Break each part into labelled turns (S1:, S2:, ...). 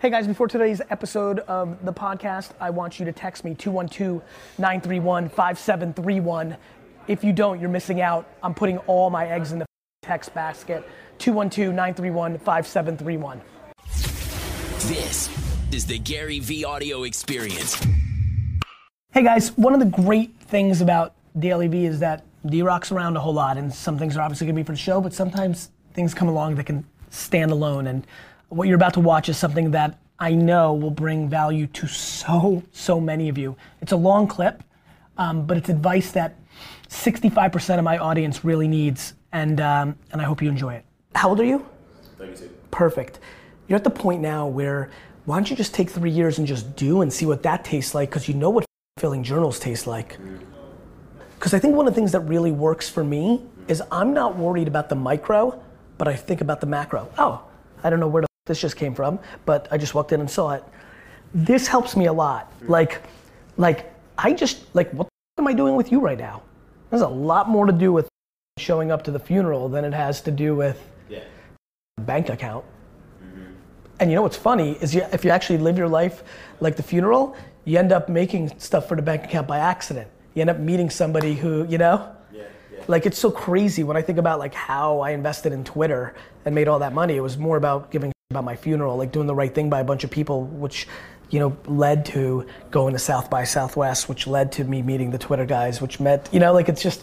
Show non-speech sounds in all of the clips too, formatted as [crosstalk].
S1: Hey guys, before today's episode of the podcast, I want you to text me 212 931 5731. If you don't, you're missing out. I'm putting all my eggs in the text basket. 212 931 5731.
S2: This is the Gary Vee audio experience.
S1: Hey guys, one of the great things about DailyVee is that D Rock's around a whole lot, and some things are obviously gonna be for the show, but sometimes things come along that can stand alone. And what you're about to watch is something that I know will bring value to so, so many of you. It's a long clip, um, but it's advice that 65% of my audience really needs, and, um, and I hope you enjoy it. How old are you?
S3: 32.
S1: Perfect. You're at the point now where why don't you just take three years and just do and see what that tastes like because you know what filling journals taste like. Because I think one of the things that really works for me is I'm not worried about the micro, but I think about the macro. Oh, I don't know where the f- this just came from, but I just walked in and saw it. This helps me a lot. Like, like I just like what the am I doing with you right now? There's a lot more to do with showing up to the funeral than it has to do with
S3: Yeah.
S1: bank account. And you know what's funny is you, if you actually live your life like the funeral, you end up making stuff for the bank account by accident. You end up meeting somebody who, you know,
S3: Yeah. Yeah.
S1: like it's so crazy when I think about like how I invested in Twitter and made all that money. It was more about giving about my funeral, like doing the right thing by a bunch of people, which you know led to going to South by Southwest, which led to me meeting the Twitter guys, which met, you know, like it's just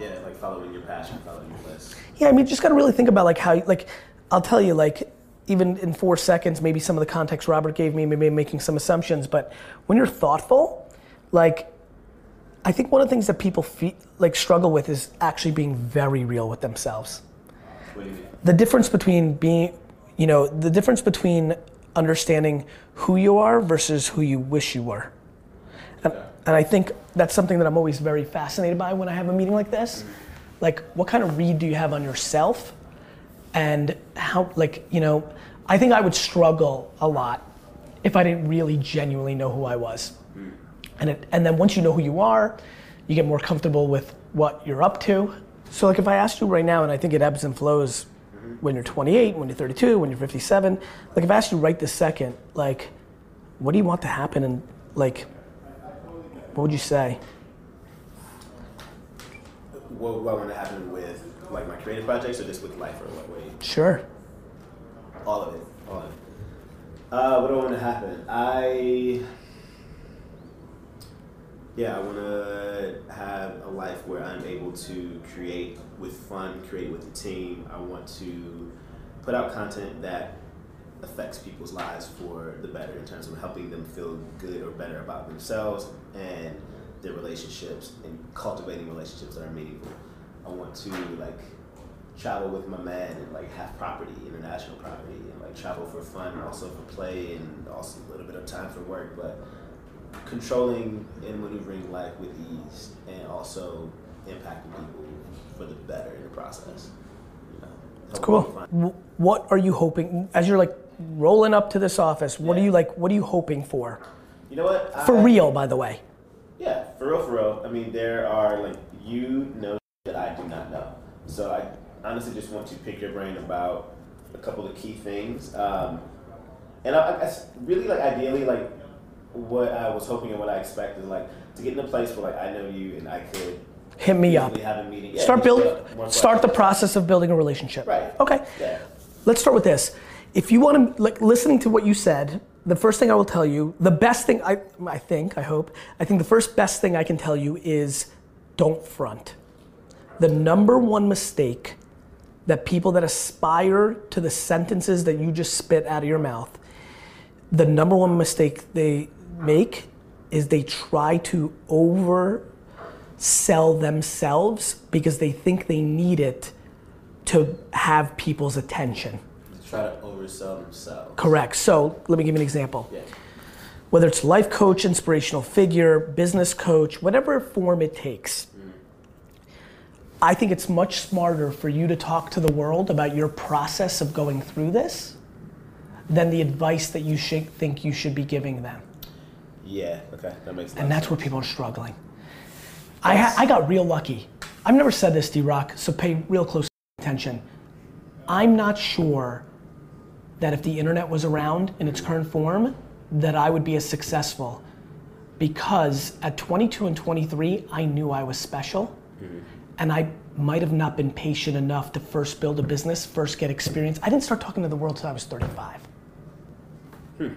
S3: Yeah. Like following your passion, following your list.
S1: yeah, I mean, you just got to really think about like how, like, I'll tell you, like, even in four seconds, maybe some of the context Robert gave me, maybe I'm making some assumptions, but when you're thoughtful, like, I think one of the things that people fe- like struggle with is actually being very real with themselves.
S3: What do you mean?
S1: The difference between being, you know, the difference between understanding who you are versus who you wish you were. And, and I think that's something that I'm always very fascinated by when I have a meeting like this. Like, what kind of read do you have on yourself? And how, like, you know, I think I would struggle a lot if I didn't really genuinely know who I was. And, it, and then once you know who you are, you get more comfortable with what you're up to. So, like, if I asked you right now, and I think it ebbs and flows when you're 28, when you're 32, when you're 57, like, if I asked you right this second, like, what do you want to happen? And, like, what would you say?
S3: What, what want to happen with like my creative projects or just with life or what way?
S1: Sure.
S3: All of it. All of it. Uh, what do I want to happen? I. Yeah, I want to have a life where I'm able to create with fun, create with the team. I want to put out content that affects people's lives for the better in terms of helping them feel good or better about themselves and their relationships and cultivating relationships that are meaningful. I want to like travel with my man and like have property, international property, and like travel for fun, and also for play, and also a little bit of time for work, but controlling and maneuvering life with ease, and also impacting people for the better in the process. You know,
S1: It's cool.
S3: them find-
S1: W- What are you hoping, as you're like rolling up to this office, what are you like, what are you hoping for?
S3: You know what?
S1: For
S3: I-
S1: real, by the way.
S3: Yeah, for real, for real. I mean, there are like you know that I do not know. So I honestly just want to pick your brain about a couple of key things. Um, and I, I guess really like ideally like what I was hoping and what I expected, like to get in a place where like I know you and I could
S1: Hit me up.
S3: have a meeting. Yeah,
S1: Start build,
S3: more
S1: start the process of building a relationship.
S3: Right.
S1: Okay.
S3: Yeah.
S1: Let's start with this. If you want to, like, listening to what you said, the first thing I will tell you, the best thing I, I think, I hope, I think the first best thing I can tell you is don't front. The number one mistake that people that aspire to the sentences that you just spit out of your mouth, the number one mistake they make is they try to over sell themselves because they think they need it to have people's attention.
S3: Try to oversell themselves.
S1: Correct. So let me give you an example.
S3: Yeah.
S1: Whether it's life coach, inspirational figure, business coach, whatever form it takes, mm. I think it's much smarter for you to talk to the world about your process of going through this than the advice that you should think you should be giving them.
S3: Yeah. Okay. That makes sense.
S1: And that's where people are struggling. I, ha- I got real lucky. I've never said this, D Rock, so pay real close attention. I'm not sure that if the internet was around in its current form, that I would be as successful. Because at 22 and 23, I knew I was special. And I might have not been patient enough to first build a business, first get experience. I didn't start talking to the world until I was 35. Hmm.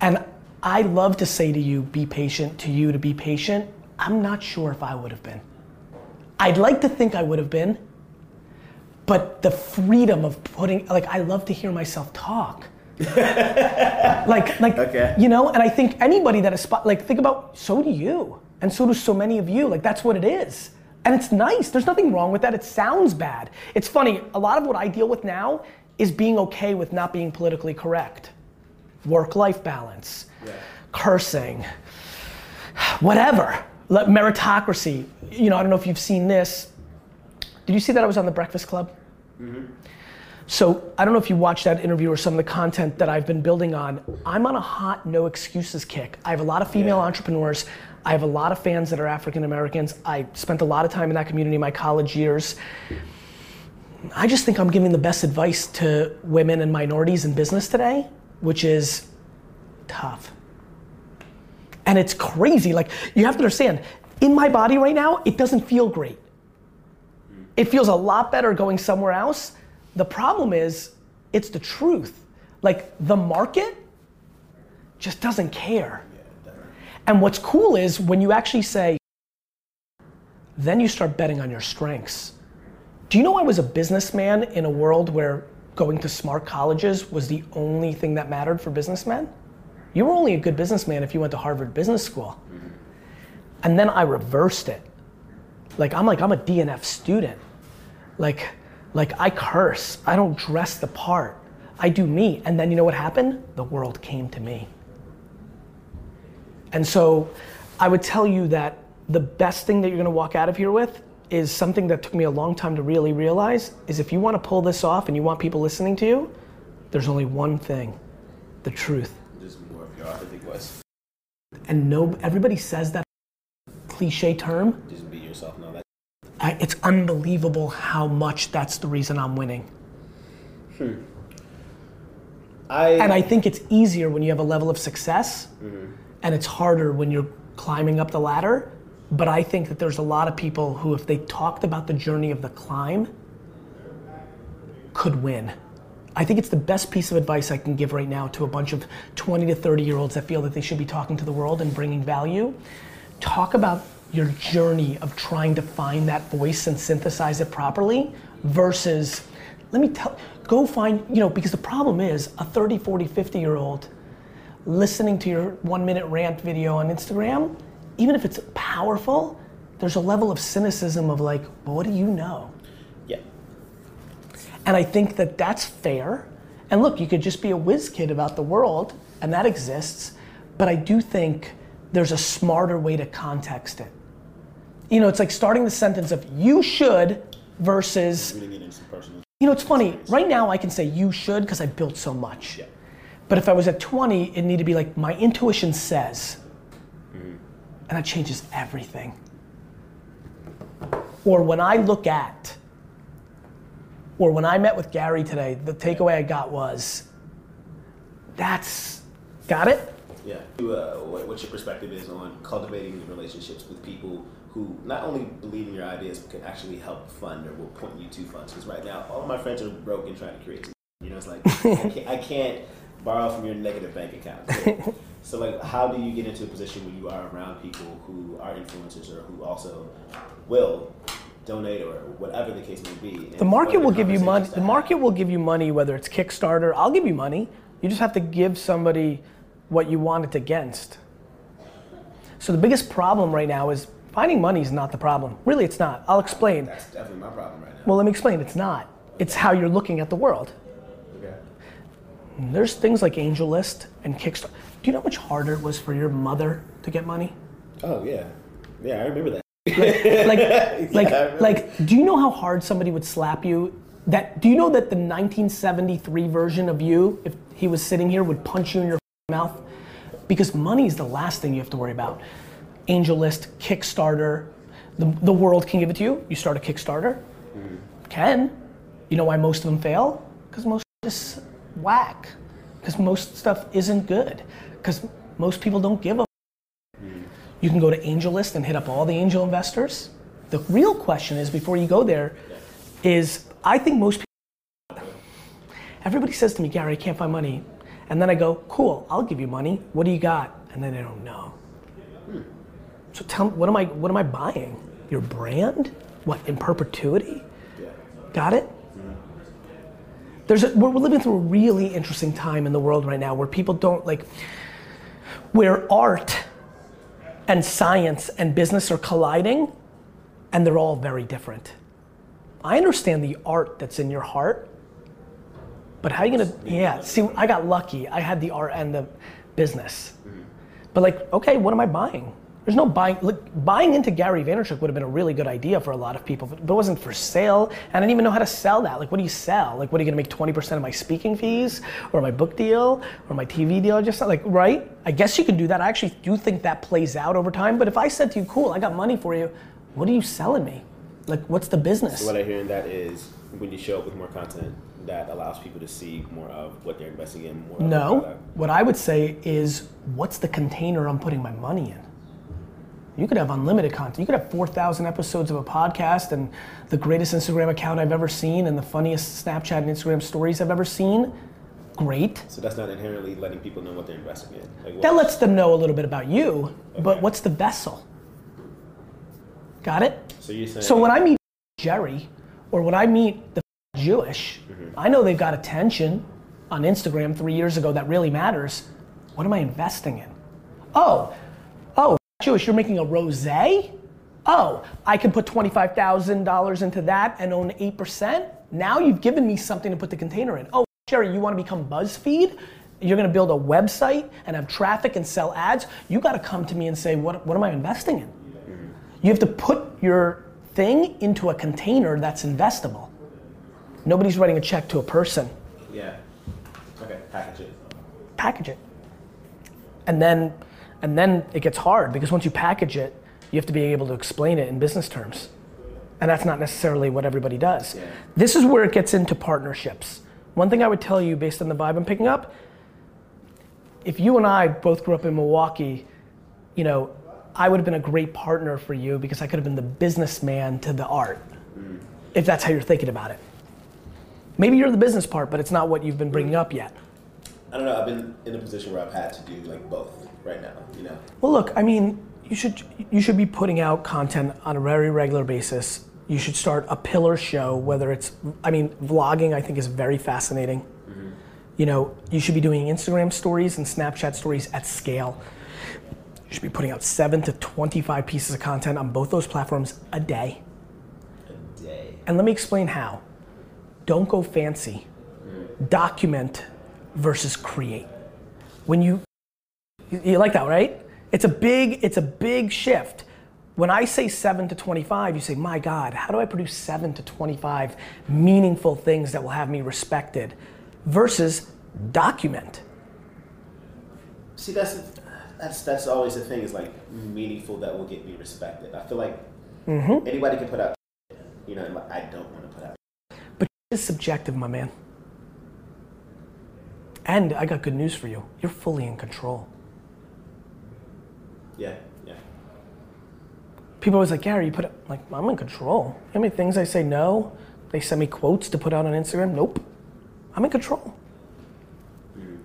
S1: And I love to say to you, be patient, to you to be patient. I'm not sure if I would have been. I'd like to think I would have been, but the freedom of putting, like, I love to hear myself talk. [laughs] like, like,
S3: Okay.
S1: you know, and I think anybody that is, like, think about, so do you, and so do so many of you. Like, that's what it is. And it's nice. There's nothing wrong with that. It sounds bad. It's funny. A lot of what I deal with now is being okay with not being politically correct work-life balance, cursing, whatever, Let- meritocracy. You know, I don't know if you've seen this. Did you see that I was on the Breakfast Club? Mm-hmm. So I don't know if you watched that interview or some of the content that I've been building on. I'm on a hot no excuses kick. I have a lot of female
S3: Yeah.
S1: entrepreneurs. I have a lot of fans that are African Americans. I spent a lot of time in that community in my college years. I just think I'm giving the best advice to women and minorities in business today, which is tough. And it's crazy. Like, you have to understand, in my body right now, it doesn't feel great. It feels a lot better going somewhere else. The problem is, it's the truth. Like, the market just doesn't care. And what's cool is when you actually say, then you start betting on your strengths. Do you know I was a businessman in a world where going to smart colleges was the only thing that mattered for businessmen? You were only a good businessman if you went to Harvard Business School. And then I reversed it. Like I'm like I'm a DNF student. Like like I curse. I don't dress the part. I do me. And then you know what happened? The world came to me. And so I would tell you that the best thing that you're gonna walk out of here with is something that took me a long time to really realize is if you wanna pull this off and you want people listening to you, there's only one thing, the truth.
S3: Just more of your authentic voice.
S1: And no, everybody says that cliche term.
S3: Just be yourself. No, that.
S1: I, it's unbelievable how much that's the reason I'm winning. Hmm.
S3: I.
S1: And I think it's easier when you have a level of success, mm-hmm. and it's harder when you're climbing up the ladder. But I think that there's a lot of people who, if they talked about the journey of the climb, could win. I think it's the best piece of advice I can give right now to a bunch of 20 to 30 year olds that feel that they should be talking to the world and bringing value. Talk about your journey of trying to find that voice and synthesize it properly versus, let me tell, go find, you know, because the problem is a 30, 40, 50 year old listening to your one minute rant video on Instagram, even if it's powerful, there's a level of cynicism of like, well, what do you know?
S3: yeah.
S1: And I think that that's fair. And look, you could just be a whiz kid about the world, and that exists. But I do think there's a smarter way to context it. You know, it's like starting the sentence of you should versus,
S3: Really get into some personal.
S1: you know, it's funny. Right now, I can say you should because I built so much.
S3: Yeah.
S1: But if I was at 20, it needed to be like, my intuition says. And that changes everything. Or when I look at, or when I met with Gary today, the takeaway I got was, that's, got it?
S3: Yeah. Uh, what, what your perspective is on cultivating relationships with people who not only believe in your ideas but can actually help fund or will point you to funds. Because right now, all of my friends are broke and trying to create. You know, it's like I, can't, I can't borrow from your negative bank account. so, [laughs] like, how do you get into a position where you are around people who are influencers or who also will donate or whatever the case may be?
S1: The market will give you money. The market will give you money, whether it's Kickstarter. I'll give you money. You just have to give somebody what you want it against. So the biggest problem right now is finding money is not the problem. Really, it's not. I'll explain.
S3: That's definitely my problem right now.
S1: Well, let me explain. It's not. It's how you're looking at the world. There's things like AngelList and Kickstarter. Do you know how much harder it was for your mother to get money?
S3: Oh yeah, yeah, I remember that.
S1: like like [laughs]
S3: I remember.
S1: like do you know how hard somebody would slap you that do you know that the 1973 version of you if he was sitting here would punch you in your mouth because money is the last thing you have to worry about AngelList Kickstarter the, the world can give it to you you start a Kickstarter mm-hmm. can you know why most of them fail because most just whack because most stuff isn't good because most people don't give a. You can go to AngelList and hit up all the angel investors. The real question is before you go there, is I think most people. [laughs] Everybody says to me, Gary, I can't find money, and then I go, cool, I'll give you money. What do you got? And then they don't know. So tell me, what am I? What am I buying? Your brand? What in perpetuity? Got it? There's a, we're we're living through a really interesting time in the world right now where people don't like, where art and science and business are colliding and they're all very different. I understand the art that's in your heart, but how are you gonna, yeah, see, I got lucky. I had the art and the business. But like, okay, what am I buying? There's no buying. Look, buying into Gary Vaynerchuk would have been a really good idea for a lot of people, but it wasn't for sale. And I didn't even know how to sell that. Like, what do you sell? Like, what are you gonna make 20% of my speaking fees, or my book deal, or my TV deal? Just like, right? I guess you can do that. I actually do think that plays out over time. But if I said to you, "Cool, I got money for you," what are you selling me? Like, what's the business?
S3: So what I hear in that is when you show up with more content, that allows people to see more of what they're investing in. More
S1: No. What I would say is, what's the container I'm putting my money in? You could have unlimited content. You could have 4,000 episodes of a podcast and the greatest Instagram account I've ever seen and the funniest Snapchat and Instagram stories I've ever seen. Great.
S3: So that's not inherently letting people know what they're investing in. Like
S1: That lets them know a little bit about you, but what's the vessel? Got it?
S3: So you're saying.
S1: So when I meet Jerry or when I meet the Jewish, mm-hmm. I know they've got attention on Instagram three years ago that really matters. What am I investing in? Oh, Jewish, you're making a rosé? Oh, I can put $25,000 into that and own 8%? Now you've given me something to put the container in. Oh, Jerry, you want to become BuzzFeed? You're going to build a website and have traffic and sell ads? You got to come to me and say, what, what am I investing in? You have to put your thing into a container that's investable. Nobody's writing a check to a person.
S3: Yeah. Okay. Package it.
S1: Package it. And then and then it gets hard because once you package it, you have to be able to explain it in business terms. And that's not necessarily what everybody does.
S3: Yeah.
S1: This is where it gets into partnerships. One thing I would tell you based on the vibe I'm picking up, if you and I both grew up in Milwaukee, you know, I would have been a great partner for you because I could have been the businessman to the art. Mm. If that's how you're thinking about it. Maybe you're the business part, but it's not what you've been bringing up yet.
S3: I don't know. I've been in a position where I've had to do like both right now. You know.
S1: Well, look, I mean, you should you should be putting out content on a very regular basis. You should start a pillar show, whether it's I mean, vlogging I think is very fascinating. Mm-hmm. You know, you should be doing Instagram stories and Snapchat stories at scale. You should be putting out 7 to 25 pieces of content on both those platforms a day.
S3: A day.
S1: And let me explain how. Don't go fancy. Mm-hmm. Document versus create. When you you- you like that, right? It's a big it's a big shift. When I say 7 to 25, you say, "My god, how do I produce 7 to 25 meaningful things that will have me respected?" versus document.
S3: See, that's that's that's always the thing. Is like meaningful that will get me respected. I feel like
S1: Mm-hmm.
S3: anybody can put out. You know, I don't want to put out.
S1: But it's subjective, my man. And I got good news for you. You're fully in control.
S3: Yeah. Yeah.
S1: People always like, Gary, you put it, like, I'm in control. How many things I say no? They send me quotes to put out on Instagram. Nope. I'm in control. Mm-hmm.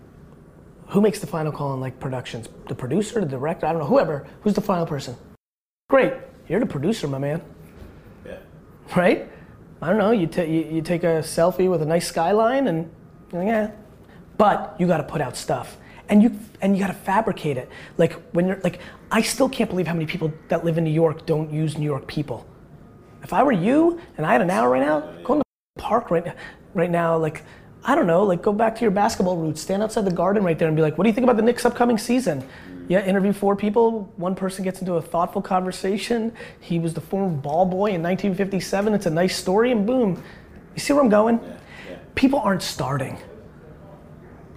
S1: Who makes the final call on like productions? The producer, the director? I don't know. Whoever. Who's the final person? Great. You're the producer, my man.
S3: Yeah.
S1: Right? I don't know. You, ta- you, you take a selfie with a nice skyline and you're like, yeah. But you got to put out stuff. And you and you got to fabricate it. Like when you're like, I still can't believe how many people that live in New York don't use New York people. If I were you and I had an hour right now, go in the park right right now. Like I don't know, like go back to your basketball roots. Stand outside the garden right there and be like, what do you think about the Knicks' upcoming season? Yeah, interview four people. One person gets into a thoughtful conversation. He was the former ball boy in 1957. It's a nice story, and boom. You see where I'm going?
S3: Yeah. Yeah.
S1: People aren't starting.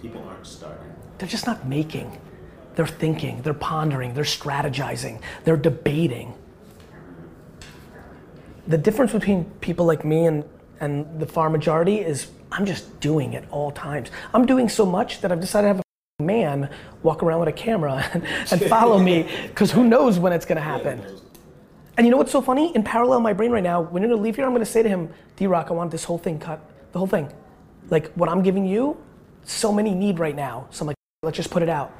S3: People aren't starting.
S1: They're just not making. They're thinking, they're pondering, they're strategizing, they're debating. The difference between people like me and, and the far majority is I'm just doing at all times. I'm doing so much that I've decided to have a man walk around with a camera [laughs] and, and follow me [laughs] because who knows when it's gonna happen. And you know what's so funny? In parallel in my brain right now, when you're gonna leave here, I'm gonna say to him, D Rock, I want this whole thing cut. The whole thing. Like what I'm giving you, so many need right now. So I'm like, let's just put it out.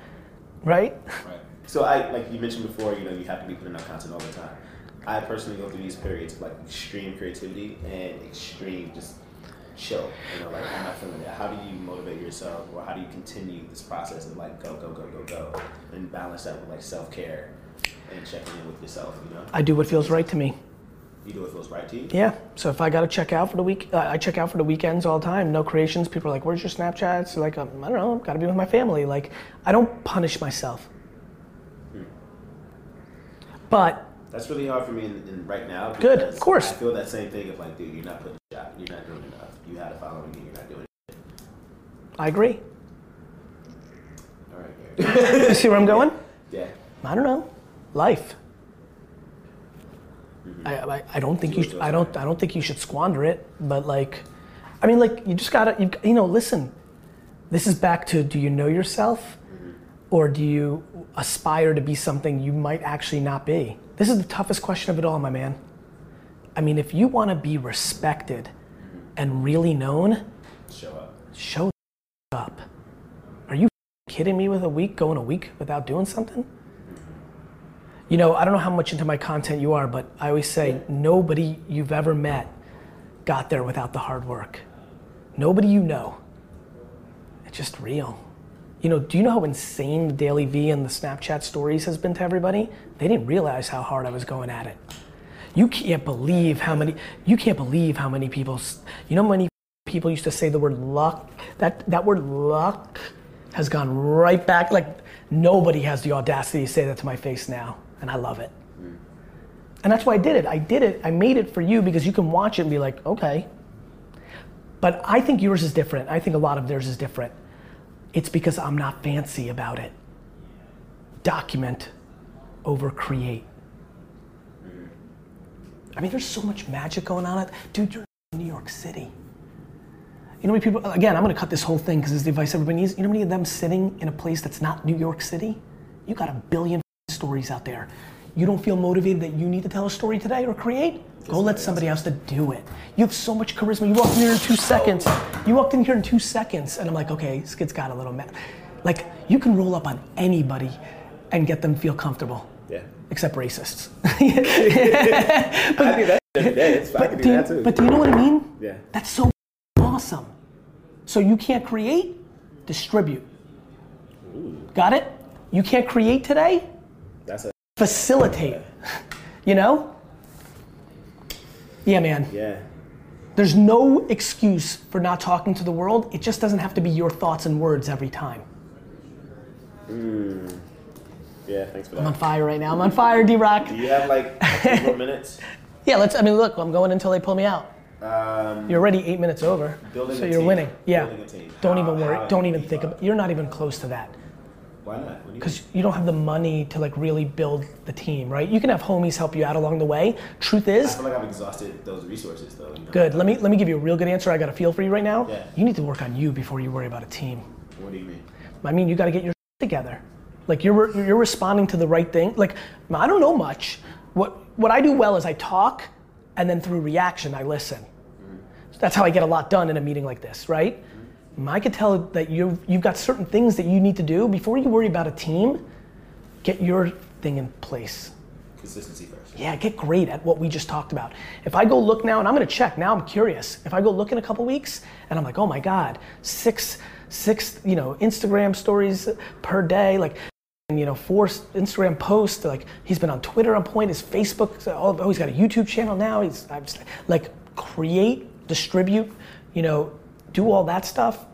S1: Right?
S3: Right. So I like you mentioned before, you know, you have to be putting out content all the time. I personally go through these periods of like extreme creativity and extreme just chill. You know, like I'm not feeling it. How do you motivate yourself, or how do you continue this process of like go, go, go, go, go, and balance that with like self care and checking in with yourself? You know,
S1: I do what feels right to me.
S3: You do what feels right to you.
S1: Yeah. So if I gotta check out for the week, uh, I check out for the weekends all the time. No creations. People are like, "Where's your Snapchats?" Like, um, I don't know. I've Gotta be with my family. Like, I don't punish myself. But
S3: That's really hard for me in, in right now.
S1: Good, of course.
S3: I feel that same thing of like, dude, you're not putting a shot. You're not doing enough. You had a following, and you're not doing it.
S1: I agree.
S3: All right. [laughs]
S1: You see where I'm going?
S3: yeah.
S1: I don't know. Life. Mm-hmm. I, I, I don't think you sh- I don't I don't think you should squander it. But like, I mean, like you just gotta you you know listen. This is back to do you know yourself, mm-hmm. or do you aspire to be something you might actually not be? This is the toughest question of it all, my man. I mean, if you want to be respected mm-hmm. and really known,
S3: Show up.
S1: show up. Are you kidding me with a week going a week without doing something? You know, I don't know how much into my content you are, but I always say nobody you've ever met got there without the hard work. Nobody you know. It's just real. You know, do you know how insane the DailyVee and the Snapchat stories has been to everybody? They didn't realize how hard I was going at it. You can't believe how many you can't believe how many people you know how many people used to say the word luck that that word luck has gone right back like nobody has the audacity to say that to my face now and I love it. And that's why I did it. I did it. I made it for you because you can watch it and be like, "Okay." But I think yours is different. I think a lot of theirs is different. It's because I'm not fancy about it. Document over create. I mean, there's so much magic going on. Dude, you're in New York City. You know how many people, again, I'm gonna cut this whole thing because it's the advice everybody needs. You know how many of them sitting in a place that's not New York City? You got a billion stories out there. You don't feel motivated that you need to tell a story today or create? Go let somebody else to do it. You have so much charisma. You walked in here in two seconds. You walked in here in two seconds, and I'm like, okay, this kid's got a little mad. Like, you can roll up on anybody and get them feel comfortable,
S3: Yeah.
S1: except racists. [laughs] [laughs]
S3: I do that every day. It's, I can do
S1: you, but do you know what I mean?
S3: Yeah.
S1: That's so awesome. So you can't create, distribute. Got it? You can't create today,
S3: That's a
S1: facilitate. [laughs] You know? Yeah, man.
S3: yeah.
S1: There's no excuse for not talking to the world. It just doesn't have to be your thoughts and words every time. Hmm.
S3: Yeah. Thanks for
S1: I'm on fire right now. I'm on fire, D Rock.
S3: Do you have like a few more [laughs] minutes?
S1: Yeah, let's. I mean, look, I'm going until they pull me out.
S3: Um,
S1: You're already eight minutes over,
S3: Building
S1: so you're
S3: team.
S1: winning. Yeah.
S3: Building a team.
S1: Don't
S3: How-
S1: even worry. Don't even think about. You're not even close to that.
S3: Why not? Do you
S1: because you don't have the money to like really build the team, right? You can have homies help you out along the way. Truth is, I
S3: feel like I've exhausted those resources though. You know?
S1: good. Let me let me give you a real good answer. I got a feel for you right now.
S3: Yeah.
S1: You need to work on you before you worry about a team.
S3: What do you mean?
S1: I mean, you got to get your together. Like you're you're responding to the right thing. Like I don't know much. What what I do well is I talk, and then through reaction I listen. That's how I get a lot done in a meeting like this, right? Mm-hmm. I could tell that you've, you've got certain things that you need to do before you worry about a team. Get your thing in place.
S3: Consistency first.
S1: Yeah, get great at what we just talked about. If I go look now, and I'm gonna check, now I'm curious. If I go look in a couple weeks and I'm like, oh my God, six, six, you know, Instagram stories per day, like, and, you know, four Instagram posts, like, he's been on Twitter on point, his Facebook, oh, oh, he's got a YouTube channel now, he's, I'm just, like, create, distribute, you know, do all that stuff,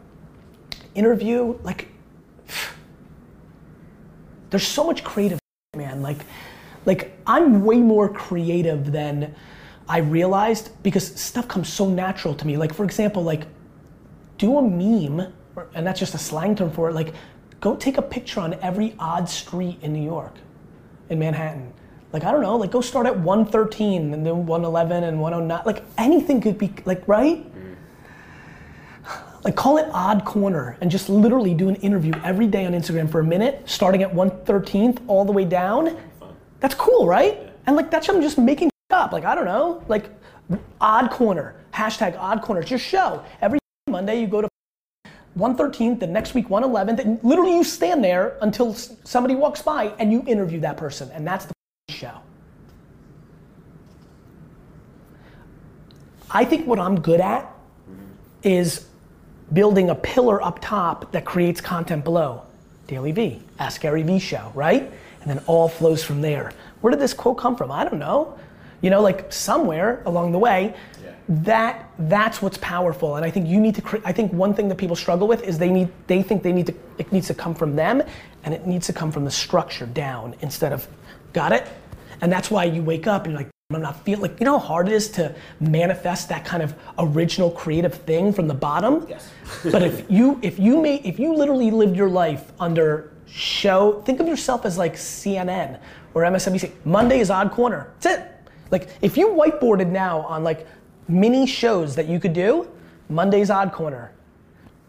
S1: interview, like, [sighs] there's so much creative man. Like like i'm way more creative than i realized because stuff comes so natural to me. Like for example like do a meme and that's just a slang term for it. Like go take a picture on every odd street in new york in manhattan like i don't know like go start at 113 and then 111 and 109 like anything could be like right Like call it odd corner and just literally do an interview every day on Instagram for a minute, starting at 113th all the way down. That's cool, right? And like that's I'm just making [laughs] up. Like I don't know, like odd corner, hashtag odd corner. It's your show. Every [laughs] Monday you go to [laughs] 113th, the next week 111th, and literally you stand there until somebody walks by and you interview that person, and that's the show. I think what I'm good at is building a pillar up top that creates content below. DailyVee, Ask Gary Vee show, right? And then all flows from there. Where did this quote come from? I don't know. You know, like somewhere along the way,
S3: Yeah.
S1: that that's what's powerful. And I think you need to. Cre- I think one thing that people struggle with is they need they think they need to it needs to come from them, and it needs to come from the structure down instead of, got it? And that's why you wake up and you're like, I'm not feeling like you know how hard it is to manifest that kind of original creative thing from the bottom.
S3: Yes. [laughs]
S1: but if you if you made if you literally lived your life under show, think of yourself as like CNN or MSNBC. Monday is Odd Corner. That's it. Like if you whiteboarded now on like mini shows that you could do, Monday's Odd Corner,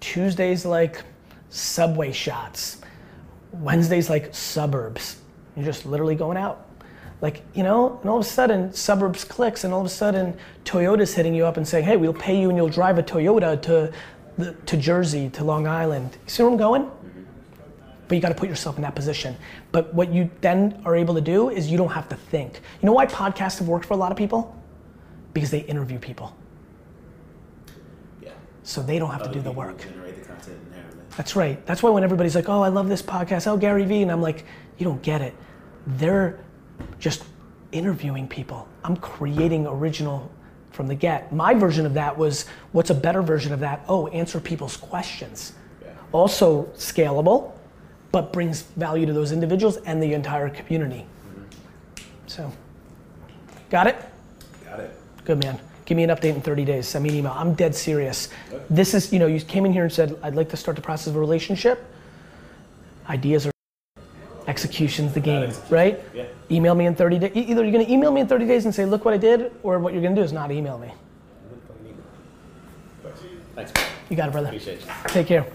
S1: Tuesday's like subway shots, Wednesday's like suburbs. You're just literally going out. Like, you know, and all of a sudden suburbs clicks and all of a sudden Toyota's hitting you up and saying, hey, we'll pay you and you'll drive a Toyota to, the, to Jersey, to Long Island. You see where I'm going? But you gotta put yourself in that position. But what you then are able to do is you don't have to think. You know why podcasts have worked for a lot of people? Because they interview people.
S3: Yeah.
S1: So they don't have to do the work.
S3: Generate the content inherently.
S1: That's right. That's why when everybody's like, oh, I love this podcast, oh, Gary Vee, and I'm like, you don't get it. They're just interviewing people. I'm creating original from the get. My version of that was, what's a better version of that? Oh, answer people's questions.
S3: Yeah.
S1: Also scalable, but brings value to those individuals and the entire community. Mm-hmm. So, got it?
S3: Got it.
S1: Good man. Give me an update in 30 days. Send me an email. I'm dead serious. This is, you know, you came in here and said, I'd like to start the process of a relationship. Ideas are execution's the game, right?
S3: Yeah.
S1: Email me in 30 days. Either you're going to email me in 30 days and say, look what I did, or what you're going to do is not email me.
S3: Thanks.
S1: You got it, brother.
S3: Appreciate you.
S1: Take care.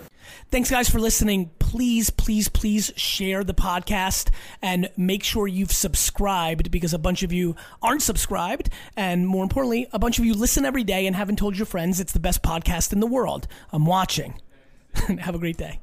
S1: Thanks, guys, for listening. Please, please, please share the podcast and make sure you've subscribed because a bunch of you aren't subscribed. And more importantly, a bunch of you listen every day and haven't told your friends it's the best podcast in the world. I'm watching. [laughs] Have a great day.